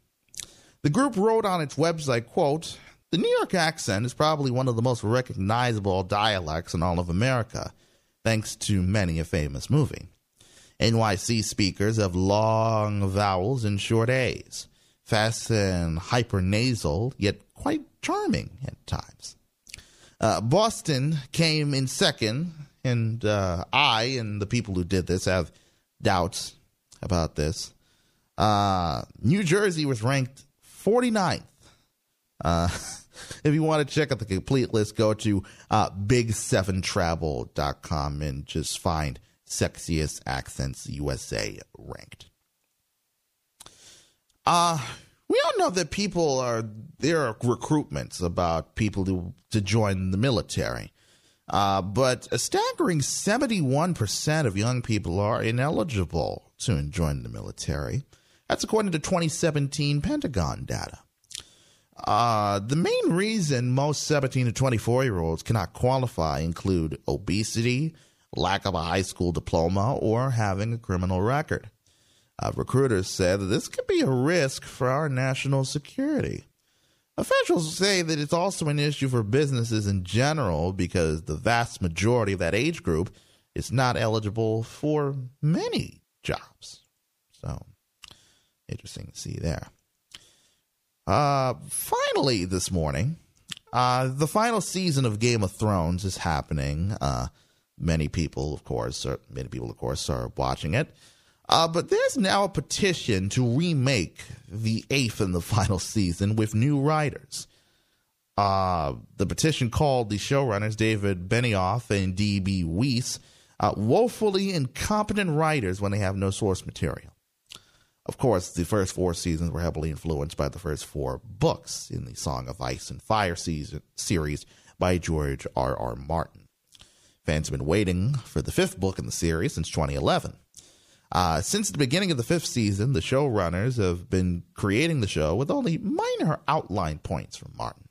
The group wrote on its website, quote, the New York accent is probably one of the most recognizable dialects in all of America, thanks to many a famous movie. NYC speakers have long vowels and short A's, fast and hypernasal, yet quite charming at times. Uh, Boston came in second, and uh, I and the people who did this have doubts about this. Uh, New Jersey was ranked 49th. Uh, if you want to check out the complete list, go to uh, big7travel.com and just find sexiest accents USA ranked. Uh, we all know that people are there are recruitments about people to to join the military. Uh, but a staggering 71% of young people are ineligible to join the military. That's according to 2017 Pentagon data. Uh, the main reason most 17 to 24 year olds cannot qualify include obesity, lack of a high school diploma, or having a criminal record. Uh, recruiters said that this could be a risk for our national security. Officials say that it's also an issue for businesses in general because the vast majority of that age group is not eligible for many jobs. So, interesting to see there. Uh, finally, this morning, uh, the final season of Game of Thrones is happening. Uh, many people, of course, many people, of course, are watching it. Uh, but there's now a petition to remake the eighth and the final season with new writers. Uh, the petition called the showrunners David Benioff and D.B. Weiss uh, woefully incompetent writers when they have no source material. Of course, the first four seasons were heavily influenced by the first four books in the Song of Ice and Fire season, series by George R. R. Martin. Fans have been waiting for the fifth book in the series since 2011. Uh, since the beginning of the fifth season, the showrunners have been creating the show with only minor outline points from Martin.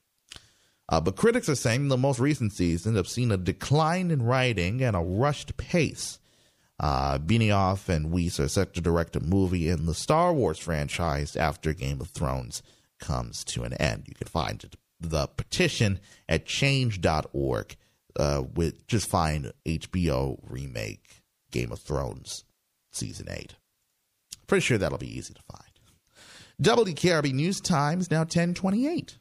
Uh, but critics are saying the most recent seasons have seen a decline in writing and a rushed pace. Uh, Benioff and Weiss are set to direct a movie in the Star Wars franchise after Game of Thrones comes to an end. You can find the petition at change.org. Uh, with just find HBO remake Game of Thrones season eight. Pretty sure that'll be easy to find. WKRB News Times now 1028.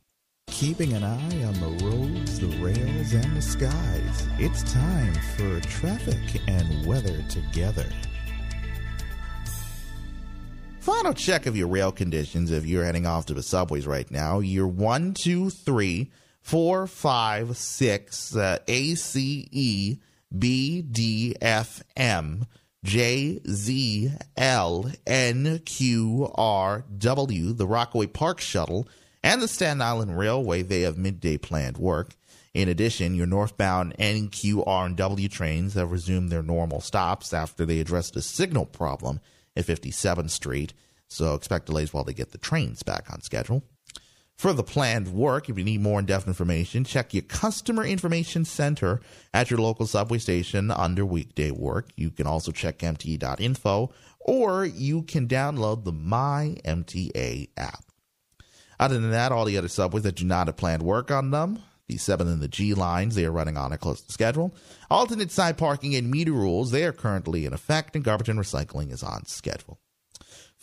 Keeping an eye on the roads, the rails, and the skies. It's time for traffic and weather together. Final check of your rail conditions if you're heading off to the subways right now. You're one, two, three, four, five, six, uh, A, C, E, B, D, F, M. J Z L N Q R W, the Rockaway Park Shuttle, and the Staten Island Railway, they have midday planned work. In addition, your northbound N, Q, R, and W trains have resumed their normal stops after they addressed a signal problem at 57th Street, so expect delays while they get the trains back on schedule. For the planned work, if you need more in-depth information, check your customer information center at your local subway station under weekday work. You can also check MTA.info or you can download the My MTA app. Other than that, all the other subways that do not have planned work on them, the 7 and the G lines, they are running on a close to schedule. Alternate side parking and meter rules, they are currently in effect, and garbage and recycling is on schedule.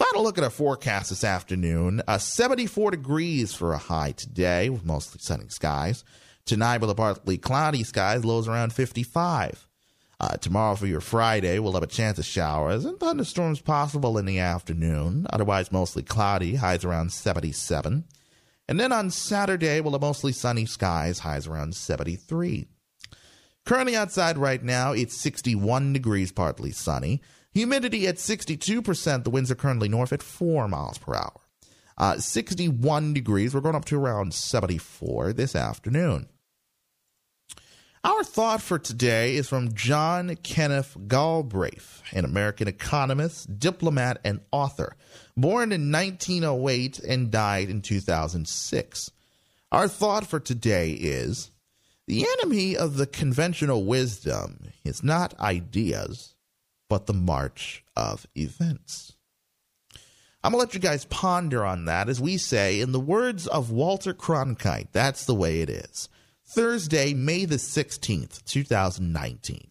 Final look at our forecast this afternoon. Uh, 74 degrees for a high today with mostly sunny skies. Tonight with a partly cloudy skies, lows around 55. Uh, tomorrow for your Friday, we'll have a chance of showers and thunderstorms possible in the afternoon. Otherwise, mostly cloudy, highs around 77. And then on Saturday, we'll have mostly sunny skies, highs around 73. Currently outside right now, it's 61 degrees, partly sunny. Humidity at 62%. The winds are currently north at 4 miles per hour. Uh, 61 degrees. We're going up to around 74 this afternoon. Our thought for today is from John Kenneth Galbraith, an American economist, diplomat, and author, born in 1908 and died in 2006. Our thought for today is the enemy of the conventional wisdom is not ideas, but the march of events. I'm going to let you guys ponder on that as we say, in the words of Walter Cronkite, that's the way it is. Thursday, May the 16th, 2019.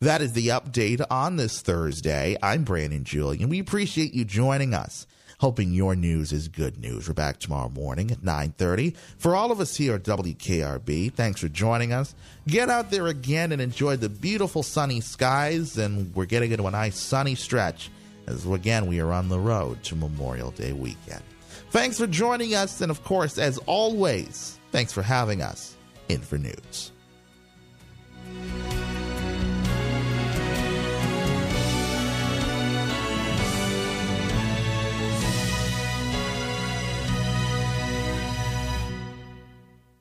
That is the update on this Thursday. I'm Brandon Julien. We appreciate you joining us. Hoping your news is good news. We're back tomorrow morning at 9:30. For all of us here at WKRB, thanks for joining us. Get out there again and enjoy the beautiful sunny skies and we're getting into a nice sunny stretch as again we are on the road to Memorial Day weekend. Thanks for joining us and of course as always, thanks for having us in for news.